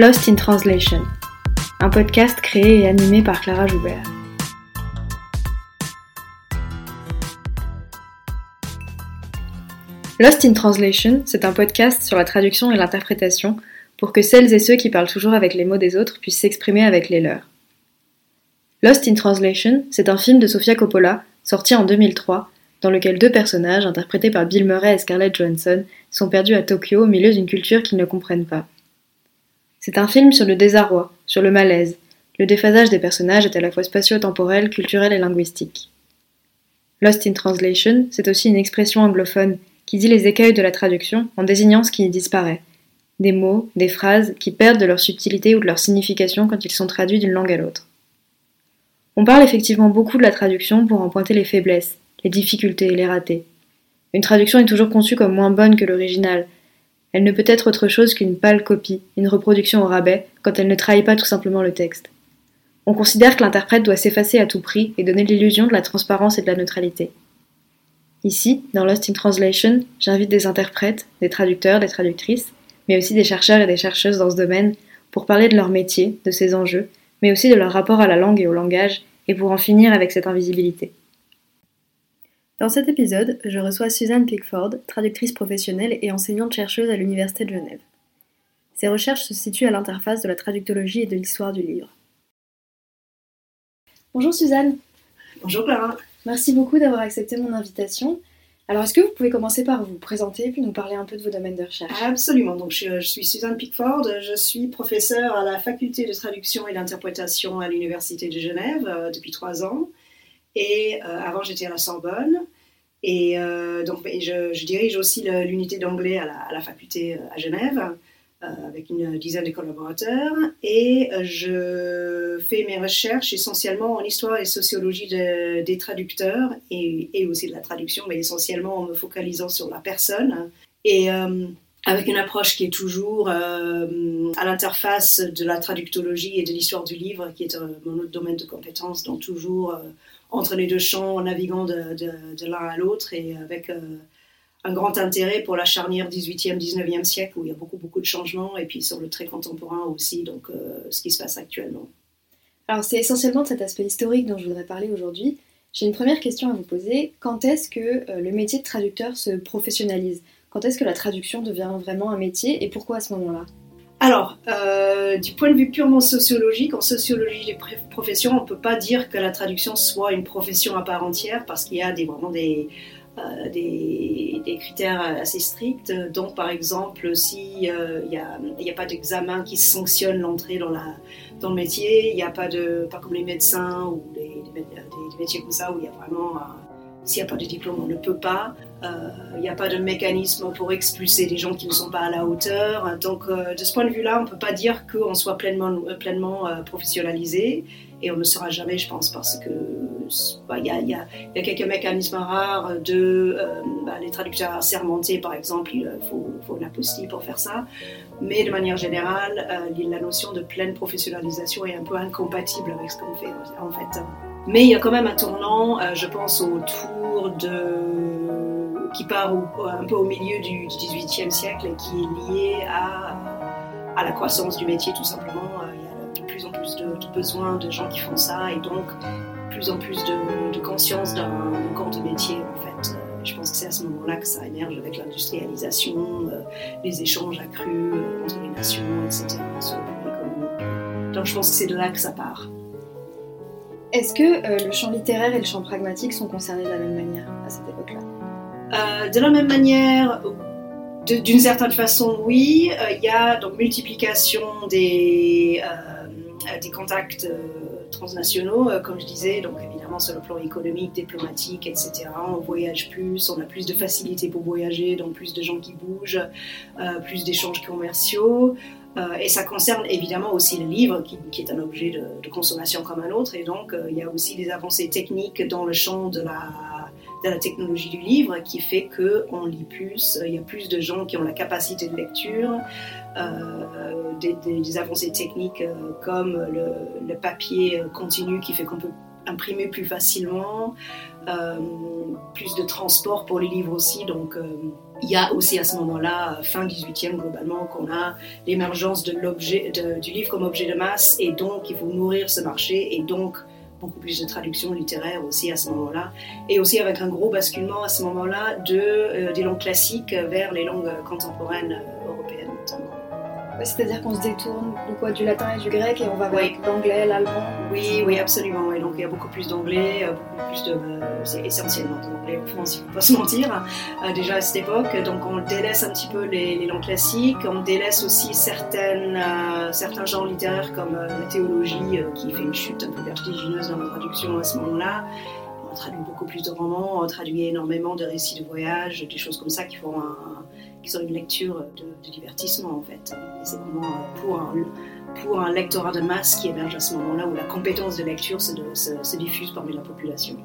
Lost in Translation, un podcast créé et animé par Clara Joubert. Lost in Translation, c'est un podcast sur la traduction et l'interprétation pour que celles et ceux qui parlent toujours avec les mots des autres puissent s'exprimer avec les leurs. Lost in Translation, c'est un film de Sofia Coppola, sorti en 2003, dans lequel deux personnages, interprétés par Bill Murray et Scarlett Johansson, sont perdus à Tokyo au milieu d'une culture qu'ils ne comprennent pas. C'est un film sur le désarroi, sur le malaise. Le déphasage des personnages est à la fois spatio-temporel, culturel et linguistique. Lost in Translation, c'est aussi une expression anglophone qui dit les écueils de la traduction en désignant ce qui disparaît. Des mots, des phrases qui perdent de leur subtilité ou de leur signification quand ils sont traduits d'une langue à l'autre. On parle effectivement beaucoup de la traduction pour en pointer les faiblesses, les difficultés et les ratés. Une traduction est toujours conçue comme moins bonne que l'original. Elle ne peut être autre chose qu'une pâle copie, une reproduction au rabais, quand elle ne trahit pas tout simplement le texte. On considère que l'interprète doit s'effacer à tout prix et donner l'illusion de la transparence et de la neutralité. Ici, dans Lost in Translation, j'invite des interprètes, des traducteurs, des traductrices, mais aussi des chercheurs et des chercheuses dans ce domaine pour parler de leur métier, de ses enjeux, mais aussi de leur rapport à la langue et au langage, et pour en finir avec cette invisibilité. Dans cet épisode, je reçois Suzanne Pickford, traductrice professionnelle et enseignante-chercheuse à l'Université de Genève. Ses recherches se situent à l'interface de la traductologie et de l'histoire du livre. Bonjour Suzanne. Bonjour Clara. Merci beaucoup d'avoir accepté mon invitation. Alors, est-ce que vous pouvez commencer par vous présenter puis nous parler un peu de vos domaines de recherche? Absolument. Donc, je, suis Suzanne Pickford. Je suis professeure à la faculté de traduction et d'interprétation à l'Université de Genève euh, depuis trois ans. Et euh, avant, j'étais à la Sorbonne. Et euh, donc, je, dirige aussi l'unité d'anglais à la, faculté à Genève. Euh, avec une dizaine de collaborateurs et euh, je fais mes recherches essentiellement en histoire et sociologie des traducteurs et, aussi de la traduction, mais essentiellement en me focalisant sur la personne et euh, avec une approche qui est toujours à l'interface de la traductologie et de l'histoire du livre, qui est mon autre domaine de compétence, donc toujours entre les deux champs, en naviguant de, de, l'un à l'autre et avec un grand intérêt pour la charnière 18e, 19e siècle où il y a beaucoup, beaucoup de changements et puis sur le très contemporain aussi, donc euh, ce qui se passe actuellement. Alors c'est essentiellement cet aspect historique dont je voudrais parler aujourd'hui. J'ai une première question à vous poser. Quand est-ce que euh, le métier de traducteur se professionnalise? Quand est-ce que la traduction devient vraiment un métier et pourquoi à ce moment-là? Alors, euh, du point de vue purement sociologique, en sociologie des professions, on ne peut pas dire que la traduction soit une profession à part entière parce qu'il y a des, vraiment des, euh, critères assez stricts. Donc, par exemple, s'il n'y euh, a, pas d'examen qui sanctionne l'entrée dans, le métier, il n'y a pas de, pas comme les médecins ou des, métiers comme ça où il y a vraiment, euh, s'il n'y a pas de diplôme, on ne peut pas. Il n'y a pas de mécanisme pour expulser des gens qui ne sont pas à la hauteur. Donc, de ce point de vue-là, on ne peut pas dire qu'on soit pleinement, pleinement professionnalisé et on ne sera jamais, je pense, parce que bah, il y, a, quelques mécanismes rares de euh, bah, les traducteurs assermentés, par exemple, il faut, faut une pour faire ça. Mais de manière générale, euh, la notion de pleine professionnalisation est un peu incompatible avec ce qu'on fait en fait. Mais il y a quand même un tournant, euh, je pense, autour de qui part un peu au milieu du, 18e siècle et qui est lié à, à la croissance du métier tout simplement plus en plus de, besoins de gens qui font ça et donc plus en plus de, conscience d'un corps de métier en fait. Euh, je pense que c'est à ce moment-là que ça émerge avec l'industrialisation, euh, les échanges accrus euh, entre les nations, etc. Donc je pense que c'est de là que ça part. Est-ce que le champ littéraire et le champ pragmatique sont concernés de la même manière à cette époque-là? De la même manière, d'une certaine façon, oui. Il y a donc multiplication des contacts euh, transnationaux, euh, comme je disais, donc évidemment sur le plan économique, diplomatique, etc. On voyage plus, on a plus de facilité pour voyager, donc plus de gens qui bougent, euh, plus d'échanges commerciaux. Et ça concerne évidemment aussi le livre, qui, est un objet de, consommation comme un autre. Et donc, il y a aussi des avancées techniques dans le champ de la, technologie du livre qui fait qu'on lit plus, il y a plus de gens qui ont la capacité de lecture, euh, des, avancées techniques euh, comme le, papier continu qui fait qu'on peut imprimer plus facilement, euh, plus de transport pour les livres aussi. Donc, il y a aussi à ce moment-là, fin 18e globalement, qu'on a l'émergence de l'objet, du livre comme objet de masse, et donc il faut nourrir ce marché, et donc beaucoup plus de traductions littéraires aussi à ce moment-là, et aussi avec un gros basculement à ce moment-là de, euh, des langues classiques vers les langues contemporaines européennes. C'est-à-dire qu'on se détourne de quoi, du latin et du grec et on va vers l'anglais, l'allemand Oui, oui, absolument. Et donc il y a beaucoup plus d'anglais, euh, beaucoup plus de. Euh, c'est essentiellement de l'anglais il ne faut pas se mentir, euh, déjà à cette époque. Donc on délaisse un petit peu les, langues classiques, on délaisse aussi certaines, certains genres littéraires comme la théologie qui fait une chute un peu vertigineuse dans la traduction à ce moment-là. Traduit beaucoup plus de romans, on traduit énormément de récits de voyage, des choses comme ça qui font un qui sont une lecture de, divertissement en fait. C'est vraiment euh, pour un, pour un lectorat de masse qui émerge à ce moment-là où la compétence de lecture se, se, diffuse parmi la population.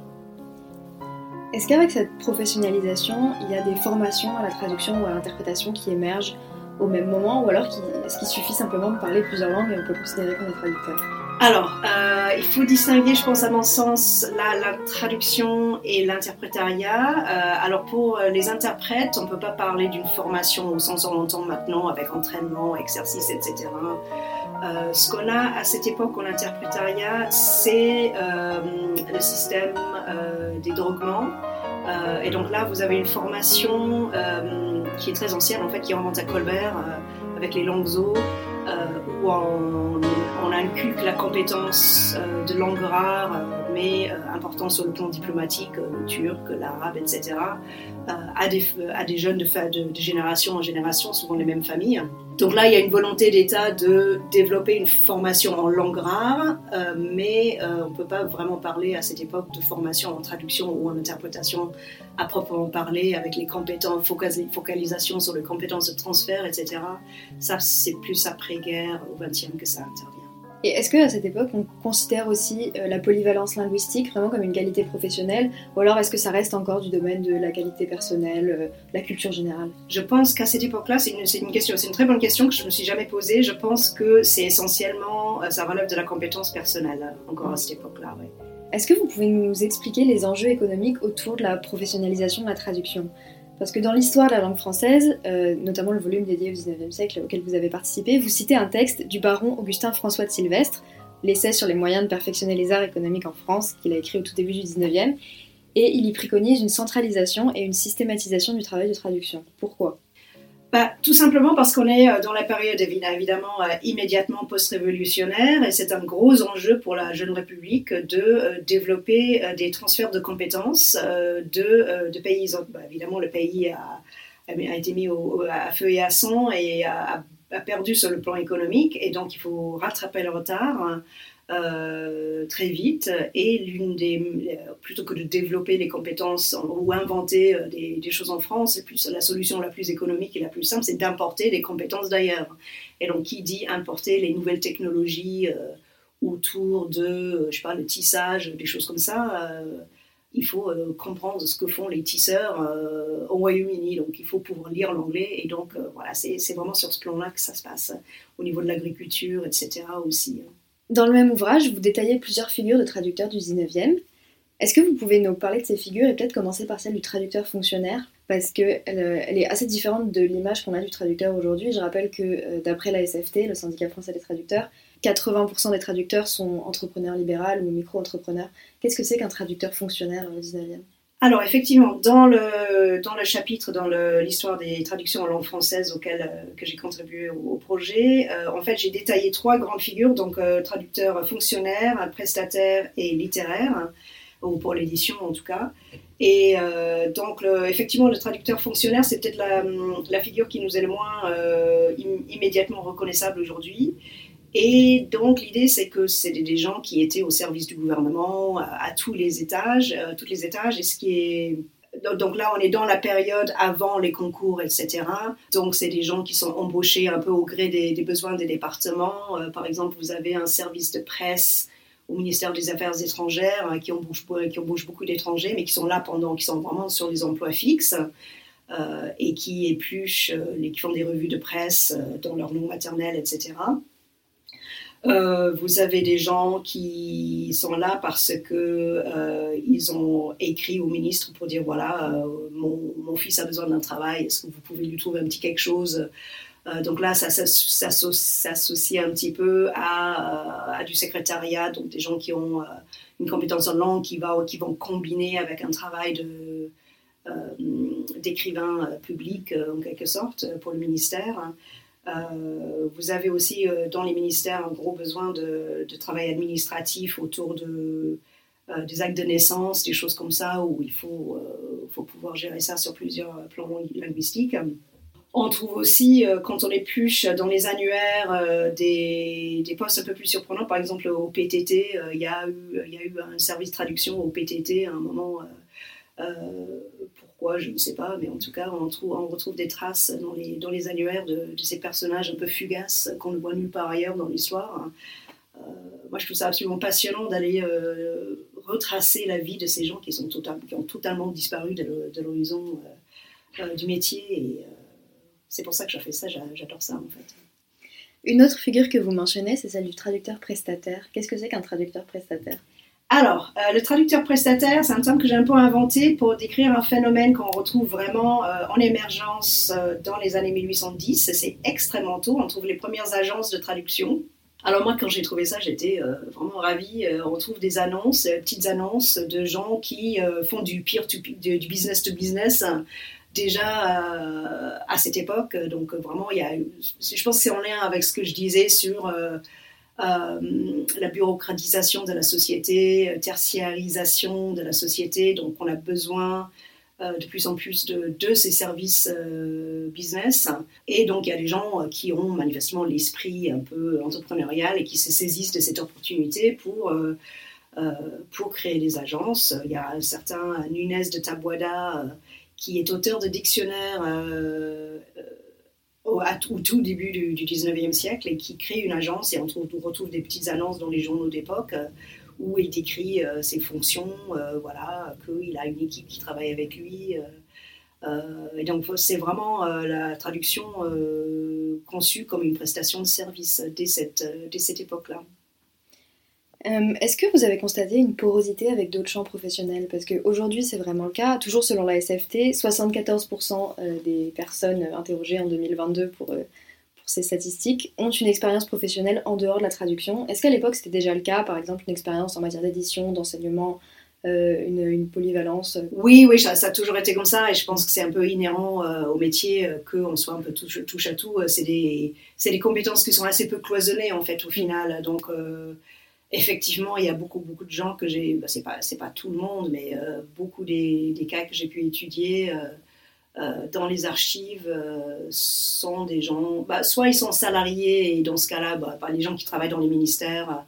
Est-ce qu'avec cette professionnalisation, il y a des formations à la traduction ou à l'interprétation qui émergent au même moment ou alors est-ce qu'il suffit simplement de parler plusieurs langues et on peut considérer qu'on est traducteur? Alors, euh, il faut distinguer, je pense à mon sens, la, traduction et l'interprétariat. Euh, alors pour euh, les interprètes, on ne peut pas parler d'une formation au sens où on l'entend maintenant avec entraînement, exercice, etc. ce qu'on a à cette époque en interprétariat, c'est le système des droguements. et donc là, vous avez une formation qui est très ancienne, en fait, qui remonte à Colbert, avec les langues eaux, où on inculque la compétence euh, de langue rare, euh, mais euh, important sur le plan diplomatique, le turc, l'arabe, etc., à des, jeunes de, génération en génération, souvent les mêmes familles. Donc là, il y a une volonté d'État de développer une formation en langue rare, mais on ne peut pas vraiment parler à cette époque de formation en traduction ou en interprétation à proprement parler, avec les compétences, focalisation sur les compétences de transfert, etc. Ça, c'est plus après-guerre, au XXe, que ça. Et est-ce qu'à cette époque, on considère aussi euh, la polyvalence linguistique vraiment comme une qualité professionnelle Ou alors est-ce que ça reste encore du domaine de la qualité personnelle, euh, la culture générale? Je pense qu'à cette époque-là, c'est une, question, c'est une très bonne question que je ne me suis jamais posée. Je pense que c'est essentiellement, euh, ça relève de la compétence personnelle, encore à cette époque-là. Est-ce que vous pouvez nous expliquer les enjeux économiques autour de la professionnalisation de la traduction? Parce que dans l'histoire de la langue française, euh, notamment le volume dédié au XIXe siècle auquel vous avez participé, vous citez un texte du baron Augustin François de Sylvestre, l'essai sur les moyens de perfectionner les arts économiques en France, qu'il a écrit au tout début du XIXe, et il y préconise une centralisation et une systématisation du travail de traduction. Pourquoi? Bah, tout simplement parce qu'on est euh, dans la période évidemment euh, immédiatement post-révolutionnaire et c'est un gros enjeu pour la jeune République de euh, développer des transferts de compétences de, de pays. Bah, évidemment, le pays a, a été mis à feu et à sang et a, a, perdu sur le plan économique et donc il faut rattraper le retard. Euh, très vite et l'une des plutôt que de développer les compétences ou inventer euh, des, choses en France, plus, la solution la plus économique et la plus simple, c'est d'importer des compétences d'ailleurs. Et donc, qui dit importer les nouvelles technologies euh, autour de, je pas, le tissage, des choses comme ça il faut comprendre ce que font les tisseurs au Royaume-Uni. Donc, il faut pouvoir lire l'anglais. Et donc, voilà, c'est vraiment sur ce plan-là que ça se passe, au niveau de l'agriculture, etc. aussi. Hein. Dans le même ouvrage, vous détaillez plusieurs figures de traducteurs du 19e. Est-ce que vous pouvez nous parler de ces figures et peut-être commencer par celle du traducteur fonctionnaire? Parce qu'elle euh, elle est assez différente de l'image qu'on a du traducteur aujourd'hui. Je rappelle que euh, d'après la SFT, le syndicat français des traducteurs, 80% des traducteurs sont entrepreneurs libéraux ou micro-entrepreneurs. Qu'est-ce que c'est qu'un traducteur fonctionnaire au 19e alors effectivement, dans le, dans le chapitre, dans l'histoire des traductions en langue française auquel euh, que j'ai contribué au, projet, euh, en fait j'ai détaillé trois grandes figures, donc euh, traducteur fonctionnaire, prestataire et littéraire, ou pour l'édition en tout cas. Et donc effectivement le traducteur fonctionnaire, c'est peut-être la, la, figure qui nous est le moins immédiatement reconnaissable aujourd'hui. Et donc l'idée, c'est que c'est des gens qui étaient au service du gouvernement à, tous les étages, à euh, les étages. Et ce qui est donc là, on est dans la période avant les concours, etc. Donc, c'est des gens qui sont embauchés un peu au gré des, besoins des départements. Euh, par exemple, vous avez un service de presse au ministère des Affaires étrangères euh, qui embauche, beaucoup d'étrangers, mais qui sont là pendant, qui sont vraiment sur les emplois fixes. et qui épluchent, qui font des revues de presse dans leur langue maternelle, etc. Euh, vous avez des gens qui sont là parce que euh, ils ont écrit au ministre pour dire voilà euh, mon, fils a besoin d'un travail est-ce que vous pouvez lui trouver un petit quelque chose? Donc là ça, s'associe un petit peu à, à, du secrétariat donc des gens qui ont une compétence en langue qui va qui vont combiner avec un travail de d'écrivain public en quelque sorte pour le ministère euh, vous avez aussi euh, dans les ministères un gros besoin de, travail administratif autour de, euh, des actes de naissance, des choses comme ça, où il faut, faut pouvoir gérer ça sur plusieurs plans linguistiques. On trouve aussi, quand on épluche dans les annuaires, des, des, postes un peu plus surprenants. Par exemple, au PTT, il, y y a eu un service de traduction au PTT à un moment je ne sais pas, mais en tout cas, on, trouve, on retrouve des traces dans les, annuaires de, ces personnages un peu fugaces qu'on ne voit nulle part ailleurs dans l'histoire. Euh, moi, je trouve ça absolument passionnant d'aller euh, retracer la vie de ces gens qui, sont total, qui ont totalement disparu de l'horizon euh, du métier. C'est pour ça que j'ai fait ça, j'adore ça en fait. Une autre figure que vous mentionnez, c'est celle du traducteur prestataire. Qu'est-ce que c'est qu'un traducteur prestataire? Alors, euh, le traducteur prestataire, c'est un terme que j'ai un peu inventé pour décrire un phénomène qu'on retrouve vraiment euh, en émergence euh, dans les années 1810. C'est extrêmement tôt. On trouve les premières agences de traduction. Alors moi, quand j'ai trouvé ça, j'étais vraiment ravie. on trouve des annonces, petites annonces de gens qui font du du business to business déjà à cette époque. Donc vraiment, il y a, je pense que c'est en lien avec ce que je disais sur euh, la bureaucratisation de la société, euh, tertiarisation de la société. Donc, on a besoin euh, de plus en plus de, ces services business. Et donc, il y a des gens qui ont manifestement l'esprit un peu entrepreneurial et qui se saisissent de cette opportunité pour, pour créer des agences. Il y a un certain Nunez de Tabuada qui est auteur de dictionnaires au, tout début du, 19e siècle et qui crée une agence et on, trouve, retrouve des petites annonces dans les journaux d'époque euh, où il décrit euh, ses fonctions, euh, voilà, qu'il a une équipe qui travaille avec lui. et donc c'est vraiment la traduction conçue comme une prestation de service dès cette, dès cette époque-là. Euh, est-ce que vous avez constaté une porosité avec d'autres champs professionnels? Parce qu'aujourd'hui, c'est vraiment le cas. Toujours selon la SFT, 74% euh, des personnes interrogées en 2022 pour, euh, pour ces statistiques ont une expérience professionnelle en dehors de la traduction. Est-ce qu'à l'époque, c'était déjà le cas? Par exemple, une expérience en matière d'édition, d'enseignement une, polyvalence Oui, oui, ça, a toujours été comme ça et je pense que c'est un peu inhérent au métier qu'on soit un peu touche, touche à tout. C'est des, des, compétences qui sont assez peu cloisonnées en fait au final. Donc effectivement, il y a beaucoup, beaucoup de gens que j'ai, bah, c'est pas, pas tout le monde, mais euh, beaucoup des, des, cas que j'ai pu étudier euh, euh, dans les archives sont des gens, bah, soit ils sont salariés, et dans ce cas-là, bah, les gens qui travaillent dans les ministères,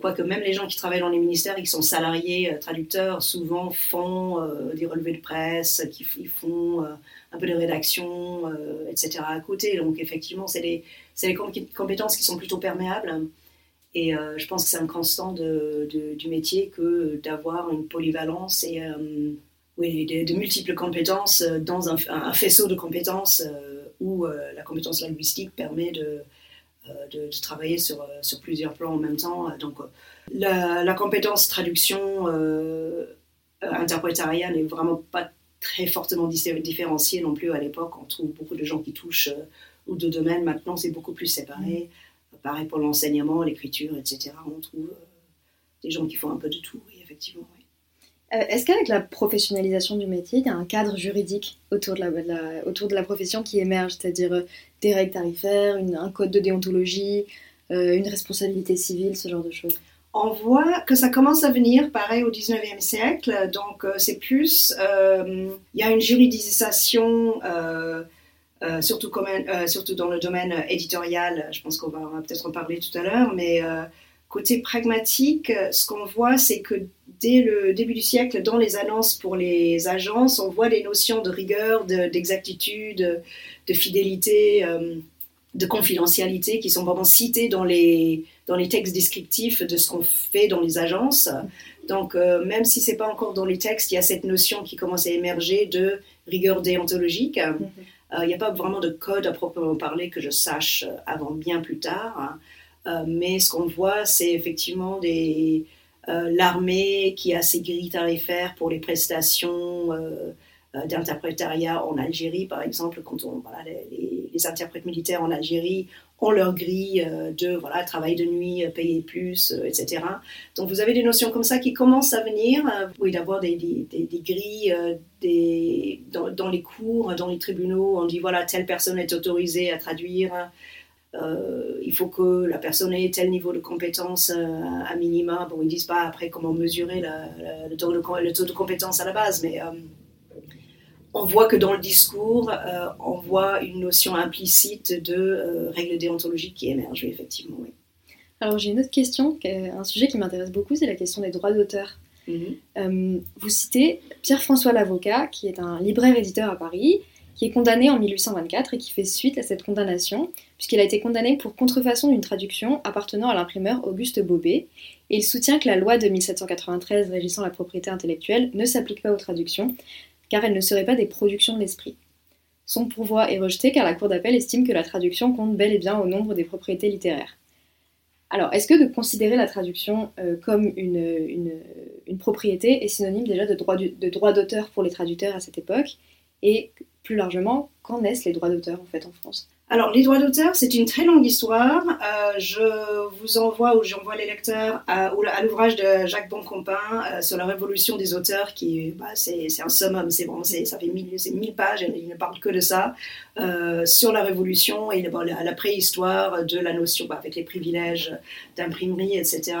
quoique même les gens qui travaillent dans les ministères et qui sont salariés, traducteurs, souvent font des relevés de presse, qui ils font un peu de rédaction, etc. à côté. Donc effectivement, c'est des, des compétences qui sont plutôt perméables. Et euh, je pense que c'est un constant du métier que d'avoir une polyvalence et euh, oui, de, multiples compétences dans un, faisceau de compétences euh, où la compétence linguistique permet de, travailler sur, plusieurs plans en même temps. Donc, la, compétence traduction interprétariat n'est vraiment pas très fortement différenciée non plus à l'époque. On trouve beaucoup de gens qui touchent ou de domaines. Maintenant, c'est beaucoup plus séparé. Pareil pour l'enseignement, l'écriture, etc. On trouve euh, des gens qui font un peu de tout, oui, effectivement. Euh, est-ce qu'avec la professionnalisation du métier, il y a un cadre juridique autour de la, autour de la profession qui émerge, c'est-à-dire euh, des règles tarifaires, un code de déontologie, une responsabilité civile, ce genre de choses? On voit que ça commence à venir, pareil, au 19e siècle. Donc, c'est plus, il y a une juridisation euh, surtout, euh, surtout dans le domaine éditorial, je pense qu'on va, peut-être en parler tout à l'heure, mais euh, côté pragmatique, ce qu'on voit, c'est que dès le début du siècle, dans les annonces pour les agences, on voit des notions de rigueur, d'exactitude, de, fidélité, de confidentialité qui sont vraiment citées dans les, dans les textes descriptifs de ce qu'on fait dans les agences. Donc, même si c'est pas encore dans les textes, il y a cette notion qui commence à émerger de rigueur déontologique. Il euh, n'y a pas vraiment de code à proprement parler que je sache euh, avant bien plus tard. Hein. mais ce qu'on voit, c'est effectivement l'armée qui a ses grilles tarifaires pour les prestations d'interprétariat en Algérie, par exemple, quand les, interprètes militaires en Algérie ont leur grille euh, de voilà, travail de nuit, euh, payer plus, euh, etc. Donc vous avez des notions comme ça qui commencent à venir. Oui, d'avoir des, des, des, grilles des, dans, les cours, dans les tribunaux, on dit voilà, telle personne est autorisée à traduire. Il faut que la personne ait tel niveau de compétence à minima. Bon, ils disent pas après comment mesurer le, taux de, le, taux de, compétence à la base, mais on voit que dans le discours, euh, on voit une notion implicite de euh, règles déontologiques qui émergent, effectivement. Oui. Alors j'ai une autre question, un sujet qui m'intéresse beaucoup, c'est la question des droits d'auteur. Mhm. Euh, vous citez Pierre-François Lavocat, qui est un libraire-éditeur à Paris, qui est condamné en 1824 et qui fait suite à cette condamnation, puisqu'il a été condamné pour contrefaçon d'une traduction appartenant à l'imprimeur Auguste Bobet, et il soutient que la loi de 1793 régissant la propriété intellectuelle ne s'applique pas aux traductions, car elles ne seraient pas des productions de l'esprit. Son pourvoi est rejeté car la Cour d'appel estime que la traduction compte bel et bien au nombre des propriétés littéraires. Alors, est-ce que de considérer la traduction euh, comme une, propriété est synonyme déjà de droit, d'auteur pour les traducteurs à cette époque? Et plus largement, qu'en naissent les droits d'auteur en fait en France? Alors, les droits d'auteur, c'est une très longue histoire. Euh, je vous envoie ou j'envoie les lecteurs à, l'ouvrage de Jacques Boncompin euh, sur la révolution des auteurs, qui bah, c'est, un summum, c'est bon, ça fait mille, mille pages, il ne parle que de ça, euh, sur la révolution et la, préhistoire de la notion, avec les privilèges d'imprimerie, etc.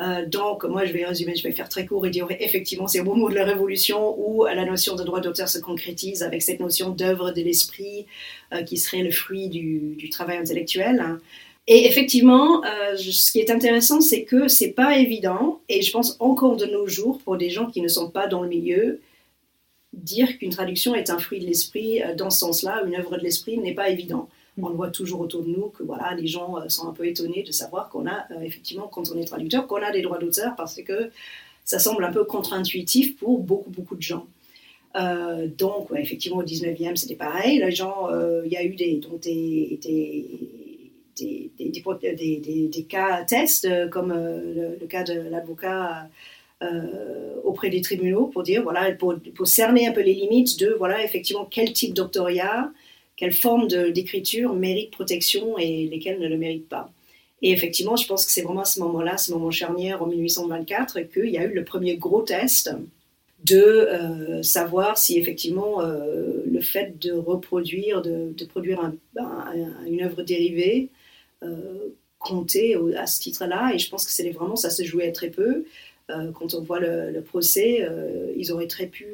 Euh, donc, moi, je vais résumer, je vais faire très court et dire effectivement, c'est au moment de la Révolution où la notion de droit d'auteur se concrétise avec cette notion d'œuvre de l'esprit euh, qui serait le fruit du, travail intellectuel. Et effectivement, euh, ce qui est intéressant, c'est que c'est pas évident, et je pense encore de nos jours, pour des gens qui ne sont pas dans le milieu, dire qu'une traduction est un fruit de l'esprit dans ce sens-là, une œuvre de l'esprit, n'est pas évident on le voit toujours autour de nous que voilà, les gens euh, sont un peu étonnés de savoir qu'on a euh, effectivement, quand on est traducteur, qu'on a des droits d'auteur parce que ça semble un peu contre-intuitif pour beaucoup, beaucoup de gens. Euh, donc, effectivement, au 19e, c'était pareil. Les gens, il y a eu des, donc des, des, des, des, cas tests, comme le, cas de l'avocat auprès des tribunaux, pour dire, voilà, pour, cerner un peu les limites de, voilà, effectivement, quel type doctorat quelle forme d'écriture mérite protection et lesquelles ne le méritent pas. Et effectivement, je pense que c'est vraiment à ce moment-là, ce moment charnière en 1824, qu'il y a eu le premier gros test de euh, savoir si effectivement euh, le fait de reproduire, de, produire une œuvre dérivée euh, comptait à ce titre-là. Et je pense que c'est vraiment ça se jouait très peu. Quand on voit le, procès, ils auraient très pu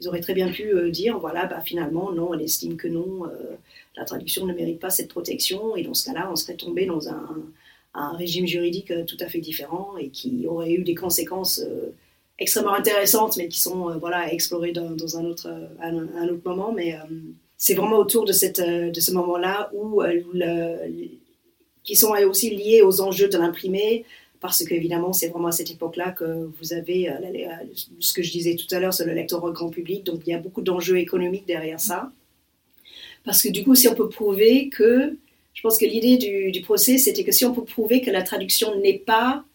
ils auraient très bien pu euh, dire, voilà, bah, finalement, non, elle estime que non, euh, la traduction ne mérite pas cette protection, et dans ce cas-là, on serait tombé dans un, régime juridique euh, tout à fait différent et qui aurait eu des conséquences extrêmement intéressantes, mais qui sont voilà, à explorer dans, un, autre, un, autre moment. Mais c'est vraiment autour de ce moment-là où, qui sont aussi liés aux enjeux de l'imprimé, parce qu'évidemment, c'est vraiment à cette époque-là que vous avez euh, ce que je disais tout à l'heure sur le lectorat grand public. Donc, il y a beaucoup d'enjeux économiques derrière ça. Parce que du coup, si on peut prouver que, je pense que l'idée du, procès, c'était que si on peut prouver que la traduction n'est pas,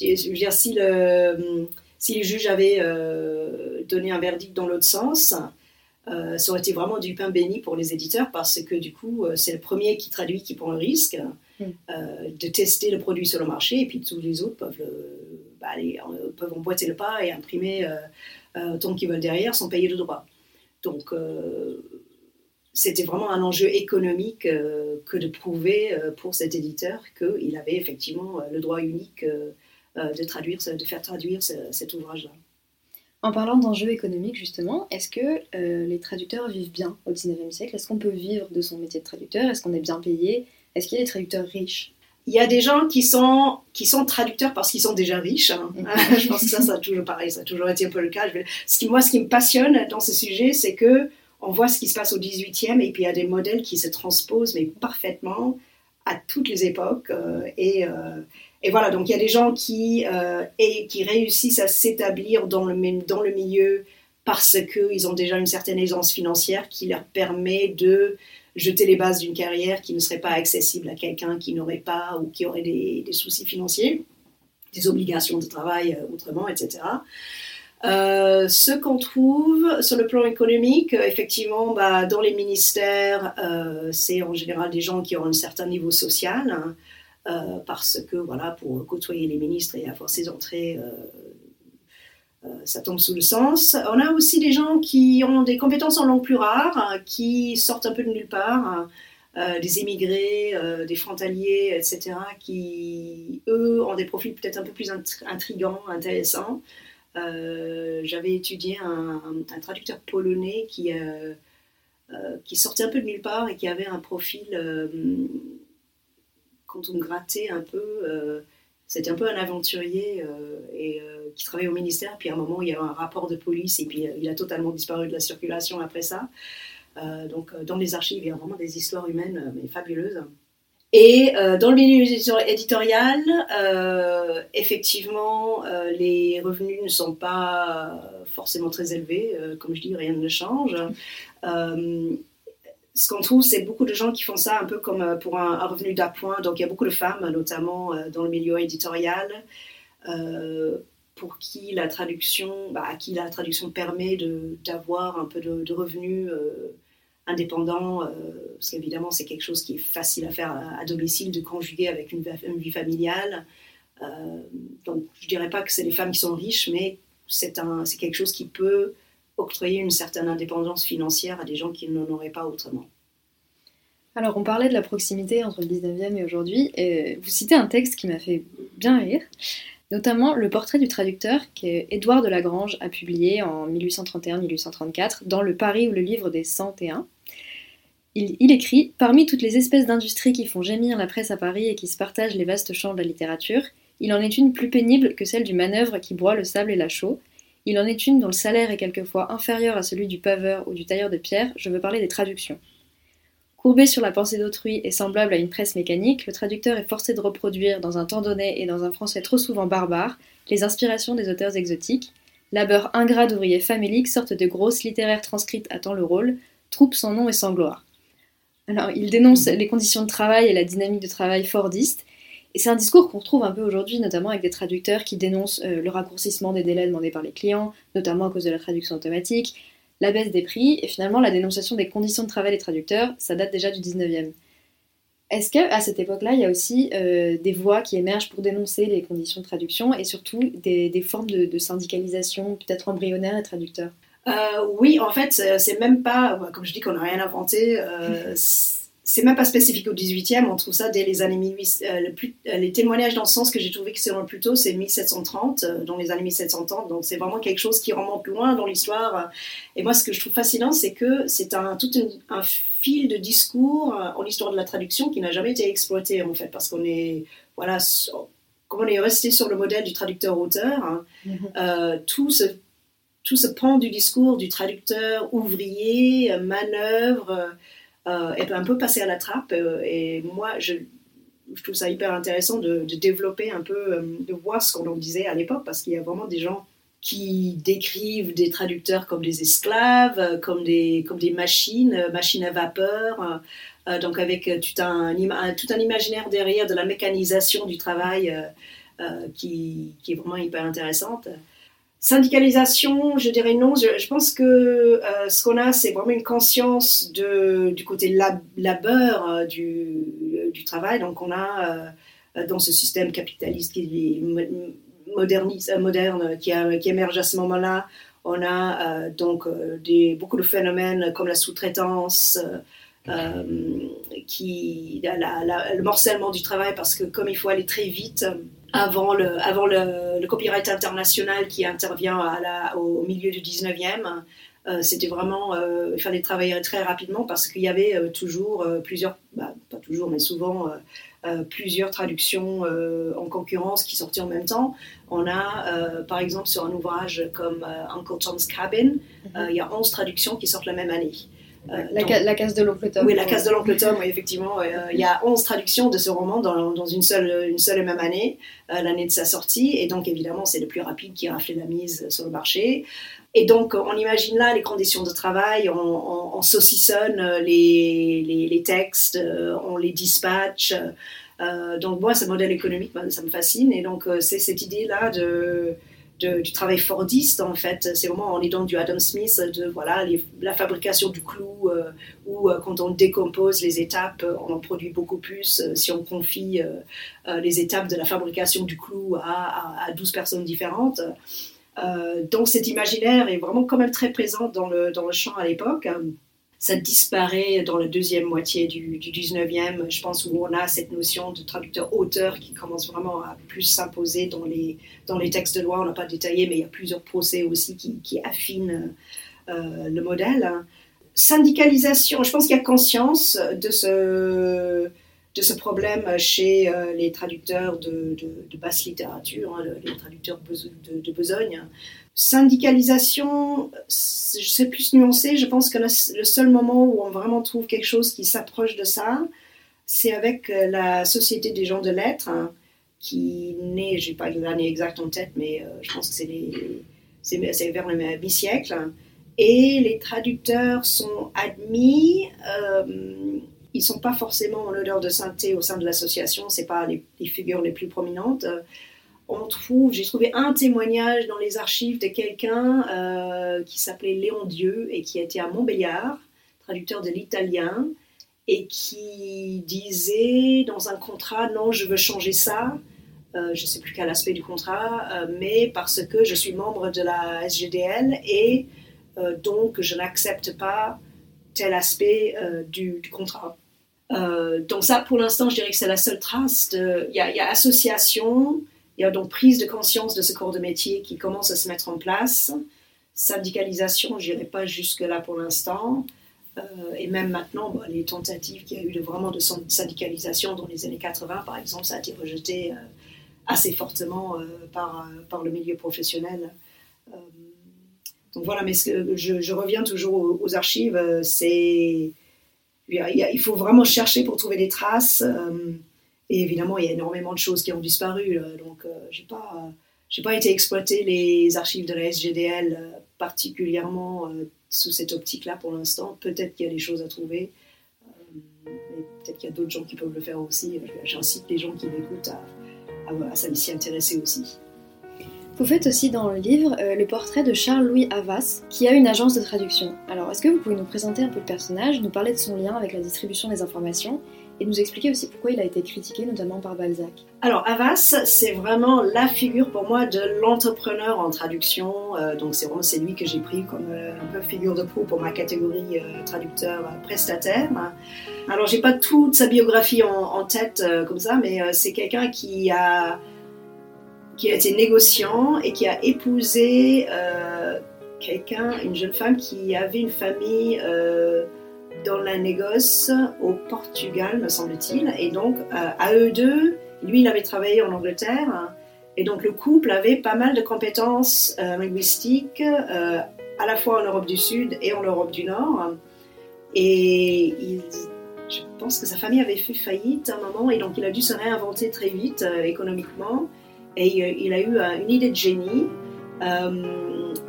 je veux dire, si le, si le juge avait euh, donné un verdict dans l'autre sens, euh, ça aurait été vraiment du pain béni pour les éditeurs parce que du coup, c'est le premier qui traduit qui prend le risque. Euh, de tester le produit sur le marché et puis tous les autres peuvent, bah, euh, peuvent emboîter le pas et imprimer euh, autant qu'ils veulent derrière sans payer de droit. Donc c'était vraiment un enjeu économique que de prouver pour cet éditeur qu'il avait effectivement le droit unique de, traduire, de faire traduire cet ouvrage-là. En parlant d'enjeux économiques, justement, est-ce que les traducteurs vivent bien au XIXe siècle? Est-ce qu'on peut vivre de son métier de traducteur? Est-ce qu'on est bien payé? Est-ce qu'il y a des traducteurs riches? Il y a des gens qui sont, qui sont traducteurs parce qu'ils sont déjà riches. Hein. Mm. je pense que ça, ça a toujours pareil, ça a toujours été un peu le cas. Ce qui, moi, ce qui me passionne dans ce sujet, c'est que on voit ce qui se passe au 18e et puis il y a des modèles qui se transposent mais parfaitement à toutes les époques. Euh, et, euh, et, voilà, donc il y a des gens qui, euh, qui réussissent à s'établir dans le, dans le milieu parce qu'ils ont déjà une certaine aisance financière qui leur permet de jeter les bases d'une carrière qui ne serait pas accessible à quelqu'un qui n'aurait pas ou qui aurait des, soucis financiers, des obligations de travail euh, autrement, etc. Euh, ce qu'on trouve sur le plan économique, effectivement, bah, dans les ministères, c'est en général des gens qui ont un certain niveau social, hein, parce que voilà, pour côtoyer les ministres et avoir ces entrées euh, ça tombe sous le sens. On a aussi des gens qui ont des compétences en langue plus rares, euh, qui sortent un peu de nulle part, euh, des émigrés, des frontaliers, etc., qui, eux, ont des profils peut-être un peu plus intrigants, intéressants. J'avais étudié un, traducteur polonais qui, qui sortait un peu de nulle part et qui avait un profil, quand on grattait un peu, c'était un peu un aventurier et qui travaillait au ministère. Puis à un moment, il y a un rapport de police et puis euh, il a totalement disparu de la circulation après ça. Euh, donc euh, dans les archives, il y a vraiment des histoires humaines mais fabuleuses. Et dans le milieu éditorial, effectivement, les revenus ne sont pas forcément très élevés. comme je dis, rien ne change. Ce qu'on trouve, c'est beaucoup de gens qui font ça un peu comme pour un, revenu d'appoint. Donc il y a beaucoup de femmes, notamment dans le milieu éditorial pour qui la traduction, bah, à qui la traduction permet d'avoir un peu de, revenus euh, indépendants, euh, parce qu'évidemment c'est quelque chose qui est facile à faire à, domicile, de conjuguer avec une, vie familiale. Euh, donc je dirais pas que c'est les femmes qui sont riches, mais c'est quelque chose qui peut octroyer une certaine indépendance financière à des gens qui n'en auraient pas autrement. Alors, on parlait de la proximité entre le 19e et aujourd'hui, et vous citez un texte qui m'a fait bien rire notamment le portrait du traducteur qu'Édouard de Lagrange a publié en 1831-1834 dans Le Paris ou le livre des 101. Il, il, écrit Parmi toutes les espèces d'industries qui font gémir la presse à Paris et qui se partagent les vastes champs de la littérature, il en est une plus pénible que celle du manœuvre qui broie le sable et la chaux. Il en est une dont le salaire est quelquefois inférieur à celui du paveur ou du tailleur de pierre, je veux parler des traductions. Courbé sur la pensée d'autrui et semblable à une presse mécanique, le traducteur est forcé de reproduire, dans un temps donné et dans un français trop souvent barbare, les inspirations des auteurs exotiques. Labeur ingrat d'ouvriers faméliques, sorte de grosses littéraires transcrites à temps le rôle, troupe sans nom et sans gloire. Alors, il dénonce les conditions de travail et la dynamique de travail fordiste, et c'est un discours qu'on retrouve un peu aujourd'hui, notamment avec des traducteurs qui dénoncent euh, le raccourcissement des délais demandés par les clients, notamment à cause de la traduction automatique, la baisse des prix et finalement la dénonciation des conditions de travail des traducteurs, ça date déjà du 19e. Est-ce qu'à cette époque-là, il y a aussi euh, des voix qui émergent pour dénoncer les conditions de traduction et surtout des, formes de, syndicalisation peut-être embryonnaires des traducteurs? Euh, Oui, en fait, c'est même pas, comme je dis qu'on n'a rien inventé, euh, c'est même pas spécifique au 18e, on trouve ça dès les années 1800. Euh, euh, les témoignages dans ce sens que j'ai trouvé que c'est le plus tôt, c'est 1730, euh, dans les années 1730. Donc c'est vraiment quelque chose qui remonte loin dans l'histoire. Et moi, ce que je trouve fascinant, c'est que c'est un, tout un, fil de discours en histoire de la traduction qui n'a jamais été exploité, en fait, parce qu'on est, voilà, comme on est resté sur le modèle du traducteur-auteur, hein, mm-hmm. tout ce tout ce pan du discours du traducteur ouvrier, manœuvre, être un peu passé à la trappe. Euh, et moi, je, trouve ça hyper intéressant de, développer un peu, euh, de voir ce qu'on en disait à l'époque, parce qu'il y a vraiment des gens qui décrivent des traducteurs comme des esclaves, comme des, comme des machines, machines à vapeur, donc avec tout un, tout un imaginaire derrière de la mécanisation du travail qui, qui, est vraiment hyper intéressante. Syndicalisation, je dirais non. Je, pense que euh, ce qu'on a, c'est vraiment une conscience du côté labeur euh, du, du, travail. Donc, on a euh, dans ce système capitaliste qui modernise, moderne, qui, qui, émerge à ce moment-là, on a donc beaucoup de phénomènes comme la sous-traitance, qui, le morcellement du travail, parce que comme il faut aller très vite, avant le, avant le, copyright international qui intervient à la, au milieu du 19e. Euh, c'était vraiment, euh, il fallait travailler très rapidement parce qu'il y avait euh, toujours plusieurs, bah, pas toujours, mais souvent plusieurs traductions en concurrence qui sortaient en même temps. On a, par exemple, sur un ouvrage comme Uncle Tom's Cabin, mhm. il y a 11 traductions qui sortent la même année. La, la, case de l'oncle Tom. Oui, la case de l'oncle Tom, oui, effectivement. il y a 11 traductions de ce roman dans, dans une, seule, une seule et même année, l'année de sa sortie. Et donc, évidemment, c'est le plus rapide qui a fait la mise sur le marché. Et donc, on imagine là les conditions de travail, on, saucissonne les, les, les, textes, on les dispatche. Euh, donc moi, ce modèle économique, ça me fascine. Et donc, euh, c'est cette idée-là de, du travail fordiste, en fait. C'est vraiment, on est du Adam Smith, de voilà, la fabrication du clou, euh, où quand on décompose les étapes, on en produit beaucoup plus. si on confie les étapes de la fabrication du clou à, à, 12 personnes différentes. donc cet imaginaire est vraiment quand même très présent dans le, dans le champ à l'époque ça disparaît dans la deuxième moitié du, du 19e, je pense, où on a cette notion de traducteur-auteur qui commence vraiment à plus s'imposer dans les, dans les textes de loi. On n'a pas détaillé, mais il y a plusieurs procès aussi qui, affinent euh, le modèle. Syndicalisation, je pense qu'il y a conscience de ce, de ce problème chez euh, les traducteurs de, basse littérature, hein, les traducteurs de, Besogne syndicalisation, c'est plus nuancé. Je pense que le, seul moment où on vraiment trouve quelque chose qui s'approche de ça, c'est avec euh, la Société des gens de lettres, hein, qui naît, je n'ai pas l'année exacte en tête, mais euh, je pense que c'est vers le mi-siècle. Et les traducteurs sont admis. Ils sont pas forcément en odeur de sainteté au sein de l'association, ce pas les, figures les plus prominentes on trouve, j'ai trouvé un témoignage dans les archives de quelqu'un euh, qui s'appelait Léon Dieu et qui était à Montbéliard, traducteur de l'italien, et qui disait dans un contrat non, je veux changer ça. Euh, je ne sais plus quel aspect du contrat, euh, mais parce que je suis membre de la SGDL et donc je n'accepte pas tel aspect du, contrat. Donc ça, pour l'instant, je dirais que c'est la seule trace. Il y, a association, il y a donc prise de conscience de ce corps de métier qui commence à se mettre en place. Syndicalisation, je n'irai pas jusque-là pour l'instant. Euh, et même maintenant, les tentatives qu'il y a eu de, vraiment de syndicalisation dans les années 80, par exemple, ça a été rejeté euh, assez fortement euh, par, le milieu professionnel. donc voilà, mais je, reviens toujours aux, archives. c'est il faut vraiment chercher pour trouver des traces. Et évidemment, il y a énormément de choses qui ont disparu. donc, euh, j'ai pas, pas été exploiter les archives de la SGDL euh, particulièrement euh, sous cette optique-là pour l'instant. Peut-être qu'il y a des choses à trouver. peut-être qu'il y a d'autres gens qui peuvent le faire aussi. J'incite les gens qui m'écoutent à, à, à s'y intéresser aussi. Vous faites aussi dans le livre le portrait de Charles-Louis Havas, qui a une agence de traduction. Alors, est-ce que vous pouvez nous présenter un peu le personnage, nous parler de son lien avec la distribution des informations et nous expliquer aussi pourquoi il a été critiqué, notamment par Balzac? Alors, Havas, c'est vraiment la figure pour moi de l'entrepreneur en traduction. Euh, donc, c'est vraiment c'est lui que j'ai pris comme euh, un peu figure de proue pour ma catégorie euh, traducteur prestataire. Alors, j'ai pas toute sa biographie en, tête comme ça, mais c'est quelqu'un qui a qui a été négociant et qui a épousé quelqu'un, une jeune femme qui avait une famille dans la négoce au Portugal, me semble-t-il. Et donc, euh, à eux deux, lui, il avait travaillé en Angleterre. Et donc, le couple avait pas mal de compétences euh, linguistiques, euh, à la fois en Europe du Sud et en Europe du Nord. Et je pense que sa famille avait fait faillite à un moment, et donc il a dû se réinventer très vite économiquement. Et il a eu une idée de génie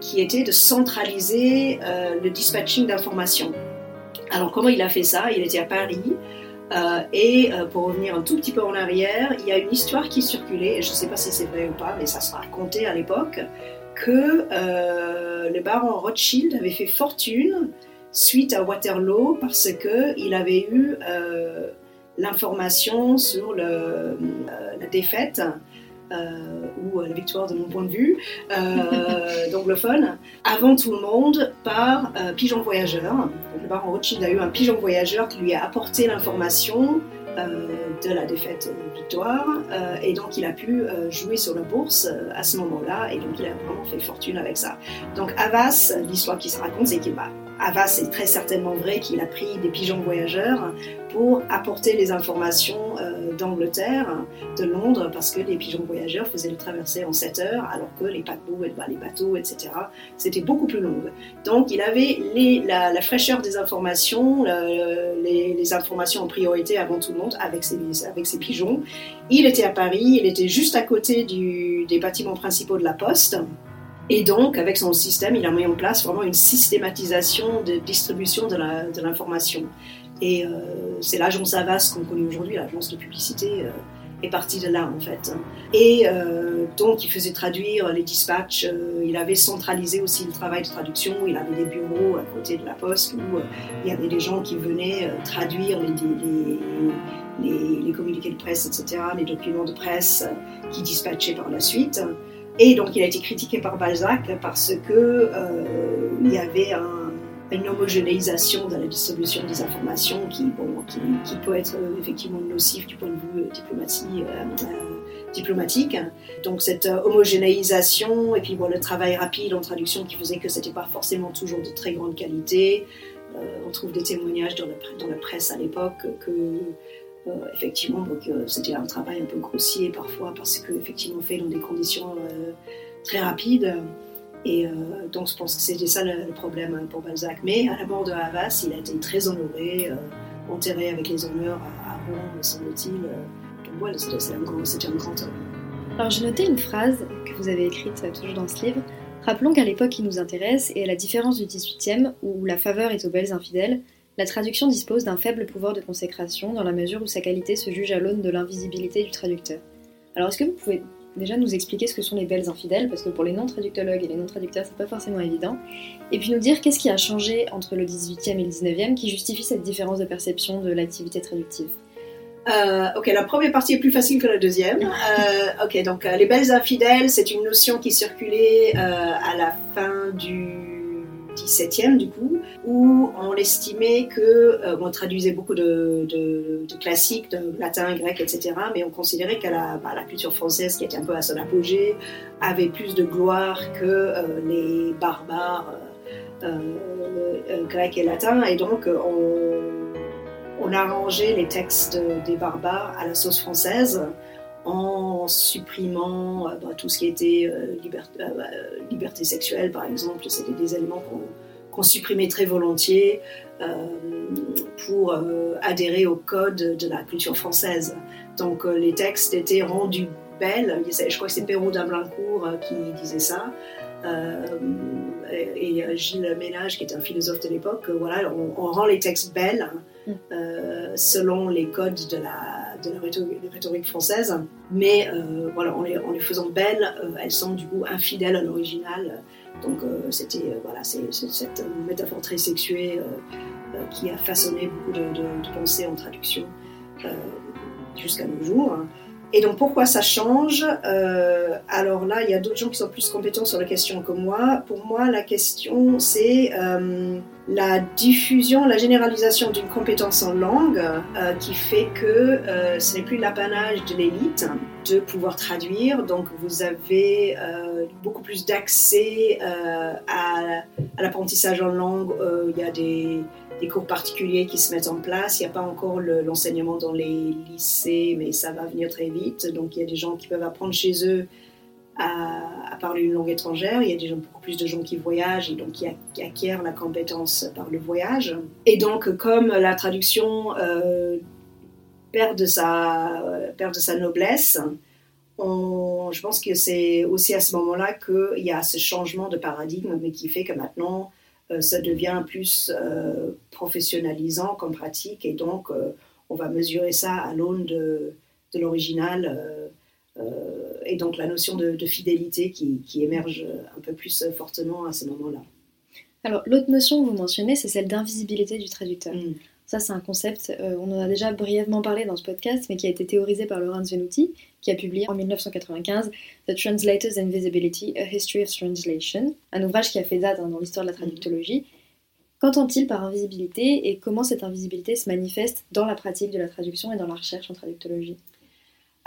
qui était de centraliser le dispatching d'informations. Alors comment il a fait ça? Il était à Paris. Euh, et euh, pour revenir un tout petit peu en arrière, il y a une histoire qui circulait, je ne sais pas si c'est vrai ou pas, mais ça se racontait à l'époque, que euh, le baron Rothschild avait fait fortune suite à Waterloo parce qu'il avait eu l'information sur la défaite euh, ou la victoire de mon point de vue euh, d'anglophone, avant tout le monde par euh, pigeon voyageur. le baron Rothschild a eu un pigeon voyageur qui lui a apporté l'information de la défaite victoire et donc il a pu jouer sur la bourse à ce moment-là et donc il a vraiment fait fortune avec ça. Donc Havas, l'histoire qui se raconte, c'est qu'il va Havas, c'est très certainement vrai qu'il a pris des pigeons voyageurs pour apporter les informations euh, d'Angleterre, de Londres, parce que les pigeons voyageurs faisaient le traversée en 7 heures, alors que les paquebots, bah, les bateaux, etc., c'était beaucoup plus long. Donc il avait la, fraîcheur des informations, les, informations en priorité avant tout le monde avec ses pigeons. Il était à Paris, il était juste à côté des bâtiments principaux de la Poste. Et donc, avec son système, il a mis en place vraiment une systématisation de distribution de l'information. Et euh, c'est l'agence Avas qu'on connaît aujourd'hui, l'agence de publicité, euh, est partie de là en fait. Et euh, donc il faisait traduire les dispatchs, il avait centralisé aussi le travail de traduction, il avait des bureaux à côté de la poste où il y avait des gens qui venaient traduire les, les, les, communiqués de presse, etc., les documents de presse qui dispatchaient par la suite. Et donc il a été critiqué par Balzac parce que il y avait un une homogénéisation dans la distribution des informations qui, bon, qui, peut être euh, effectivement nocif du point de vue euh, diplomatie, euh, diplomatique. Donc cette homogénéisation et puis le travail rapide en traduction qui faisait que c'était pas forcément toujours de très grande qualité. on trouve des témoignages dans la, dans la presse à l'époque que effectivement c'était un travail un peu grossier parfois parce que effectivement fait dans des conditions très rapides. Et euh, donc je pense que c'était ça le, problème hein, pour Balzac. Mais à la mort de Havas, il a été très honoré, euh, enterré avec les honneurs à, Rome, semble-t-il. Euh. donc voilà, c'était un, un, grand homme. Alors j'ai noté une phrase que vous avez écrite toujours dans ce livre. Rappelons qu'à l'époque qui nous intéresse, et à la différence du XVIIIe, où la faveur est aux belles infidèles, la traduction dispose d'un faible pouvoir de consécration dans la mesure où sa qualité se juge à l'aune de l'invisibilité du traducteur. Alors est-ce que vous pouvez déjà nous expliquer ce que sont les belles infidèles, parce que pour les non-traductologues et les non-traducteurs, c'est pas forcément évident. Et puis nous dire qu'est-ce qui a changé entre le 18e et le 19e qui justifie cette différence de perception de l'activité traductive? Euh, ok, la première partie est plus facile que la deuxième. Euh, ok, donc euh, les belles infidèles, c'est une notion qui circulait à la fin du 17e du coup, où on estimait que, euh, on traduisait beaucoup de, classiques, de latin, grec, etc., mais on considérait que la, bah, la, culture française, qui était un peu à son apogée, avait plus de gloire que euh, les barbares euh, grecs et latins, et donc on, on a arrangé les textes des barbares à la sauce française en supprimant euh, bah, tout ce qui était euh, liberté, euh, liberté, sexuelle, par exemple. C'était des éléments qu'on supprimait très volontiers pour adhérer au code de la culture française. Donc les textes étaient rendus belles. Je crois que c'est Perrault d'Ablincourt qui disait ça. et, Gilles Ménage, qui était un philosophe de l'époque, voilà, on, rend les textes belles mm. selon les codes de la de la rhétorique, française, mais euh, voilà, en les, faisant belles, euh, elles sont du coup infidèles à l'original. Donc euh, c'était voilà, c'est cette métaphore très sexuée qui a façonné beaucoup de, pensées en traduction jusqu'à nos jours. Et donc pourquoi ça change Alors là, il y a d'autres gens qui sont plus compétents sur la question que moi. Pour moi, la question, c'est la diffusion, la généralisation d'une compétence en langue euh, qui fait que ce n'est plus l'apanage de l'élite de pouvoir traduire. Donc vous avez beaucoup plus d'accès à, l'apprentissage en langue. il y a des cours particuliers qui se mettent en place. Il n'y a pas encore l'enseignement dans les lycées, mais ça va venir très vite. Donc il y a des gens qui peuvent apprendre chez eux à, parler une langue étrangère. Il y a des gens, beaucoup plus de gens qui voyagent et donc qui, acquièrent la compétence par le voyage. Et donc comme la traduction euh, perd, de sa, perd de sa noblesse, je pense que c'est aussi à ce moment-là qu'il y a ce changement de paradigme, mais qui fait que maintenant, euh, ça devient plus euh, professionnalisant comme pratique et donc euh, on va mesurer ça à l'aune de l'original et donc la notion de, fidélité qui, qui, émerge un peu plus fortement à ce moment-là. Alors l'autre notion que vous mentionnez, c'est celle d'invisibilité du traducteur. Mm. Ça, c'est un concept, euh, on en a déjà brièvement parlé dans ce podcast, mais qui a été théorisé par Laurence Venuti, qui a publié en 1995 The Translator's Invisibility, A History of Translation, un ouvrage qui a fait date hein, dans l'histoire de la traductologie. Qu'entend-il par invisibilité et comment cette invisibilité se manifeste dans la pratique de la traduction et dans la recherche en traductologie?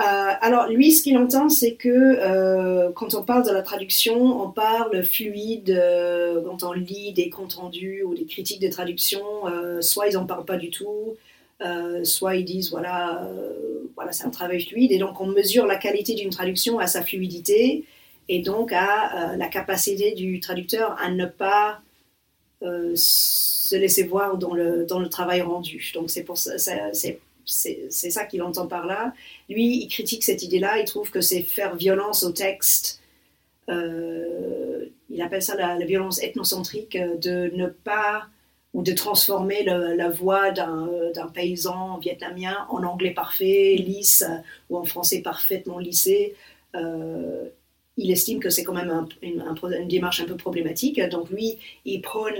Euh, alors lui, ce qu'il entend, c'est que euh, quand on parle de la traduction, on parle fluide, euh, quand on lit des comptes rendus ou des critiques de traduction, soit ils n'en parlent pas du tout, soit ils disent voilà, voilà c'est un travail fluide, et donc on mesure la qualité d'une traduction à sa fluidité et donc à la capacité du traducteur à ne pas se laisser voir dans le, dans le travail rendu. Donc c'est pour ça, c'est ça qu'il entend par là. Lui, il critique cette idée-là, il trouve que c'est faire violence au texte. Euh, il appelle ça la, violence ethnocentrique euh, de ne pas ou de transformer la voix d'un paysan vietnamien en anglais parfait, lisse, ou en français parfaitement lissé. Euh, il estime que c'est quand même une, démarche un peu problématique. Donc lui, il prône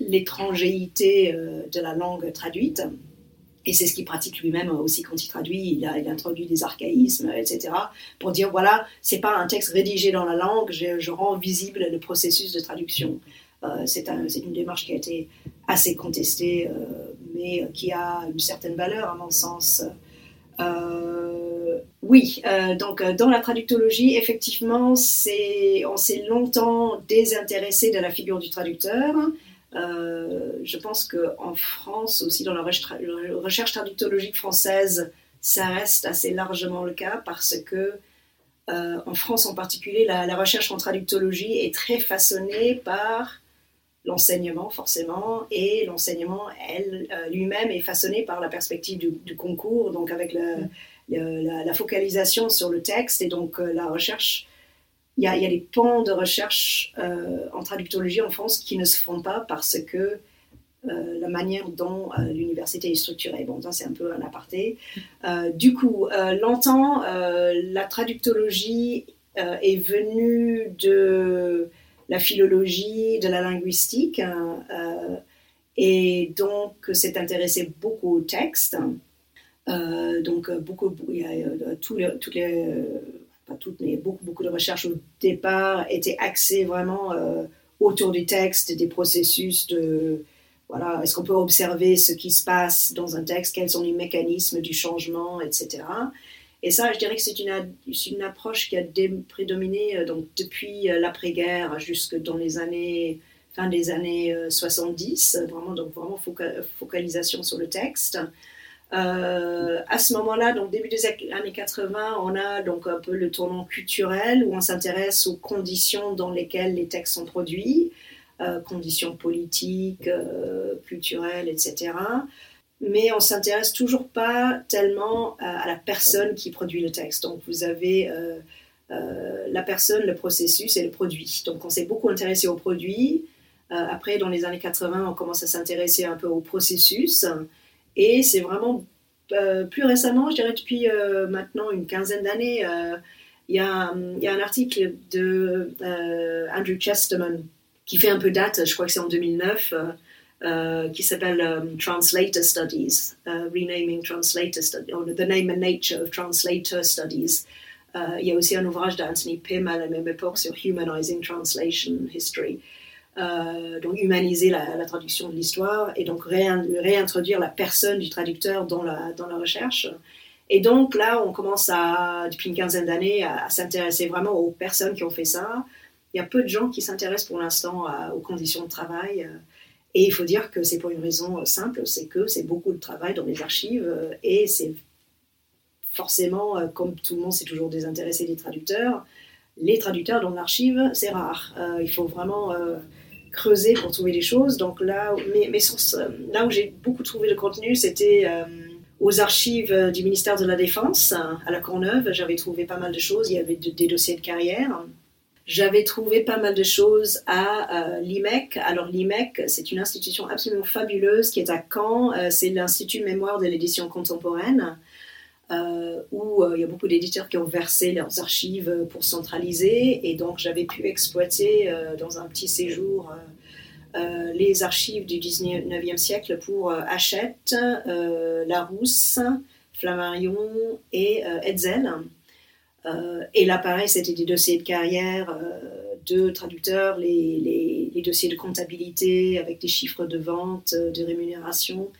l'étrangéité de la langue traduite. Et c'est ce qu'il pratique lui-même aussi quand il traduit. Il, introduit des archaïsmes, etc. pour dire voilà, c'est pas un texte rédigé dans la langue, je, rends visible le processus de traduction. Euh, c'est un, une démarche qui a été assez contestée, euh, mais qui a une certaine valeur à mon sens. Euh, oui, donc dans la traductologie, effectivement, on s'est longtemps désintéressé de la figure du traducteur. Euh, je pense qu'en France, aussi dans la recherche traductologique française, ça reste assez largement le cas parce que euh, en France en particulier, la, recherche en traductologie est très façonnée par l'enseignement forcément et l'enseignement elle euh, lui-même est façonné par la perspective du, concours, donc avec la, la, focalisation sur le texte et donc la recherche il y, a, des pans de recherche euh, en traductologie en France qui ne se font pas parce que euh, la manière dont euh, l'université est structurée. Bon, ça c'est un peu un aparté. du coup, longtemps, la traductologie est venue de la philologie, de la linguistique, et donc s'est intéressé beaucoup au texte. donc, beaucoup, il y a tous toutes les pas toutes, mais beaucoup, beaucoup de recherches au départ étaient axées vraiment euh, autour du texte, des processus de, voilà, est-ce qu'on peut observer ce qui se passe dans un texte, quels sont les mécanismes du changement, etc. Et ça, je dirais que c'est une, une approche qui a prédominé euh, donc, depuis euh, l'après-guerre jusque dans les années, fin des années 70, vraiment, donc vraiment focalisation sur le texte. Euh, à ce moment-là, donc début des années 80, on a donc un peu le tournant culturel où on s'intéresse aux conditions dans lesquelles les textes sont produits, euh, conditions politiques, euh, culturelles, etc. Mais on s'intéresse toujours pas tellement à, la personne qui produit le texte. Donc vous avez la personne, le processus et le produit. Donc on s'est beaucoup intéressé au produit. après, dans les années 80, on commence à s'intéresser un peu au processus. Et c'est vraiment euh, plus récemment, je dirais depuis euh, maintenant une quinzaine d'années, euh, il y, a un article de Andrew Chesterman qui fait un peu date, je crois que c'est en 2009, qui s'appelle Translator Studies, Renaming Translator Studies, or The Name and Nature of Translator Studies. il y a aussi un ouvrage d'Anthony Pym à la même époque sur Humanizing Translation History. Euh, donc humaniser la, traduction de l'histoire et donc réintroduire la personne du traducteur dans la, dans la recherche. Et donc là, on commence à, depuis une quinzaine d'années à, s'intéresser vraiment aux personnes qui ont fait ça. Il y a peu de gens qui s'intéressent pour l'instant aux conditions de travail. Et il faut dire que c'est pour une raison simple, c'est que c'est beaucoup de travail dans les archives et c'est forcément, comme tout le monde s'est toujours désintéressé des traducteurs, les traducteurs dans l'archive, c'est rare. Euh, il faut vraiment euh, creuser pour trouver des choses. Donc là, mes, sources, euh, là où j'ai beaucoup trouvé de contenu, c'était euh, aux archives euh, du ministère de la Défense, à la Courneuve. J'avais trouvé pas mal de choses. Il y avait des dossiers de carrière. J'avais trouvé pas mal de choses à l'IMEC. Alors l'IMEC, c'est une institution absolument fabuleuse qui est à Caen. c'est l'Institut mémoire de l'édition contemporaine. Euh, où euh, il y a beaucoup d'éditeurs qui ont versé leurs archives pour centraliser. Et donc, j'avais pu exploiter euh, dans un petit séjour les archives du 19e siècle pour Hachette, Larousse, Flammarion et Hetzel. et là, pareil, c'était des dossiers de carrière de traducteurs, les, dossiers de comptabilité avec des chiffres de vente, de rémunération,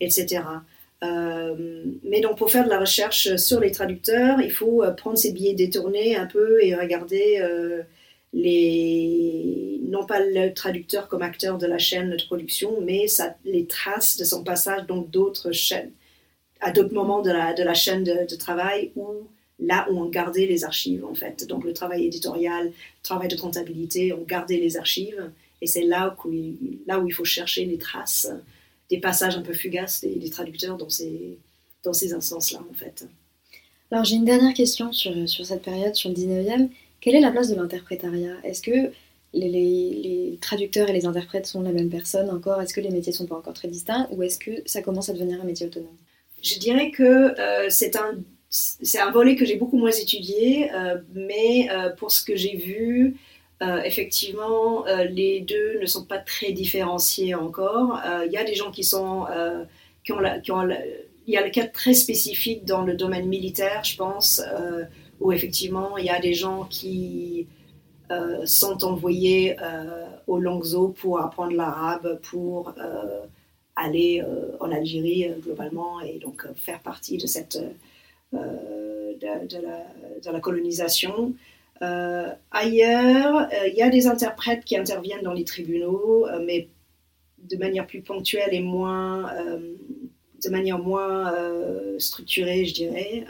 etc. Euh, mais donc pour faire de la recherche sur les traducteurs, il faut euh, prendre ces billets détournés un peu et regarder euh, les, non pas le traducteur comme acteur de la chaîne de production, mais les traces de son passage dans d'autres chaînes, à d'autres moments de la, chaîne de, travail où là où on gardait les archives en fait. Donc le travail éditorial, le travail de comptabilité, on gardait les archives et c'est là où il faut chercher les traces des passages un peu fugaces des, traducteurs dans ces, dans ces instances-là en fait. Alors j'ai une dernière question sur, sur cette période, sur le 19e. Quelle est la place de l'interprétariat? Est-ce que les, les, traducteurs et les interprètes sont la même personne encore? Est-ce que les métiers sont pas encore très distincts? Ou est-ce que ça commence à devenir un métier autonome? Je dirais que euh, c'est un c'est un volet que j'ai beaucoup moins étudié, euh, mais euh, pour ce que j'ai vu, euh, effectivement, les deux ne sont pas très différenciés encore. Il y a des gens qui sont, qui ont, il y a le cas très spécifique dans le domaine militaire, je pense, où effectivement il y a des gens qui sont envoyés au Langzo pour apprendre l'arabe, pour aller en Algérie globalement et donc faire partie de cette euh, de, la, colonisation. Euh, ailleurs, euh, il y a des interprètes qui interviennent dans les tribunaux, mais de manière plus ponctuelle et moins, de manière moins structurée, je dirais.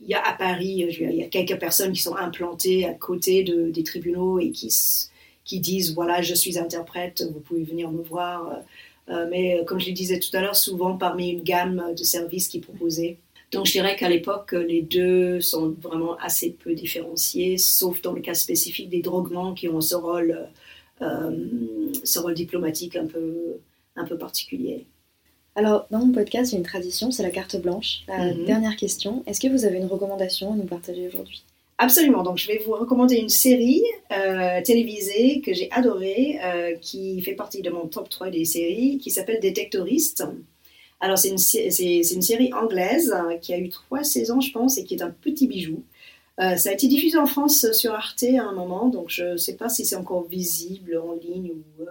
Il y a à Paris, il y a quelques personnes qui sont implantées à côté de, des tribunaux et qui, disent voilà, je suis interprète, vous pouvez venir me voir. mais comme je le disais tout à l'heure, souvent parmi une gamme de services qui proposés. Donc je dirais qu'à l'époque, les deux sont vraiment assez peu différenciés, sauf dans le cas spécifique des droguements qui ont ce rôle, euh, ce rôle diplomatique un peu, un peu particulier. Alors, dans mon podcast, j'ai une tradition, c'est la carte blanche. La mhm. dernière question, est-ce que vous avez une recommandation à nous partager aujourd'hui? Absolument. Donc, je vais vous recommander une série euh, télévisée que j'ai adorée, euh, qui fait partie de mon top 3 des séries, qui s'appelle Détectoriste. Alors, c'est une, série anglaise euh, qui a eu trois saisons, je pense, et qui est un petit bijou. Euh, ça a été diffusé en France sur Arte à un moment, donc je ne sais pas si c'est encore visible en ligne ou.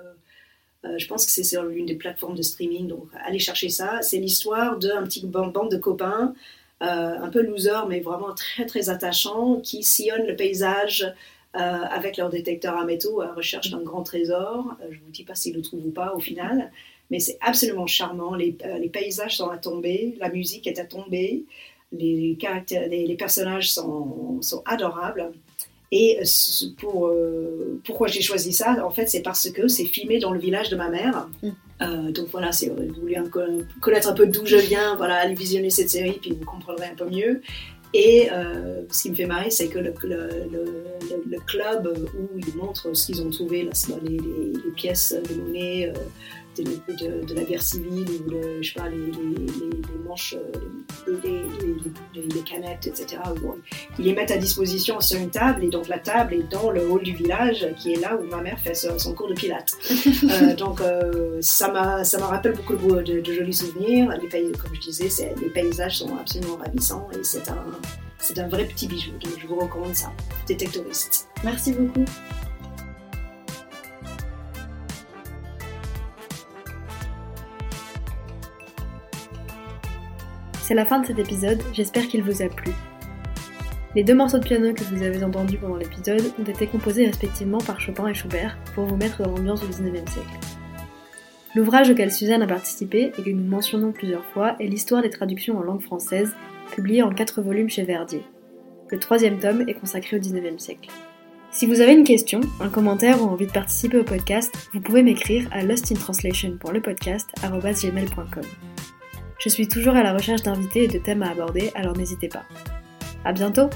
Euh, je pense que c'est sur l'une des plateformes de streaming, donc allez chercher ça. C'est l'histoire d'un petit bande de copains, un peu loser, mais vraiment très très attachant, qui sillonnent le paysage avec leur détecteur à métaux à recherche d'un grand trésor. je ne vous dis pas s'ils le trouvent ou pas au final mais c'est absolument charmant. Les, euh, les, paysages sont à tomber, la musique est à tomber, les, caractères, les, personnages sont, sont, adorables. Et euh, pour, euh, pourquoi j'ai choisi ça, en fait, c'est parce que c'est filmé dans le village de ma mère. Mm. donc voilà, si vous voulez connaître un peu d'où je viens, voilà, allez visionner cette série, puis vous comprendrez un peu mieux. Et ce qui me fait marrer, c'est que le, le, le, club où ils montrent ce qu'ils ont trouvé, les, les, pièces de monnaie, de, de, la guerre civile ou je sais pas, les, les, manches, euh, les, canettes, etc. ils les mettent à disposition sur une table et donc la table est dans le hall du village qui est là où ma mère fait son cours de pilates. Euh, donc euh, ça m'a rappelle beaucoup de, jolis souvenirs. Les pays, comme je disais, les paysages sont absolument ravissants et c'est un, un vrai petit bijou. Donc je vous recommande ça. Détectoriste. Merci beaucoup. C'est la fin de cet épisode, j'espère qu'il vous a plu. Les deux morceaux de piano que vous avez entendus pendant l'épisode ont été composés respectivement par Chopin et Schubert pour vous mettre dans l'ambiance du 19e siècle. L'ouvrage auquel Suzanne a participé et que nous mentionnons plusieurs fois est l'histoire des traductions en langue française, publiée en quatre volumes chez Verdier. Le troisième tome est consacré au 19e siècle. Si vous avez une question, un commentaire ou envie de participer au podcast, vous pouvez m'écrire à lostintranslation.lepodcast.gmail.com. Je suis toujours à la recherche d'invités et de thèmes à aborder, alors n'hésitez pas. À bientôt!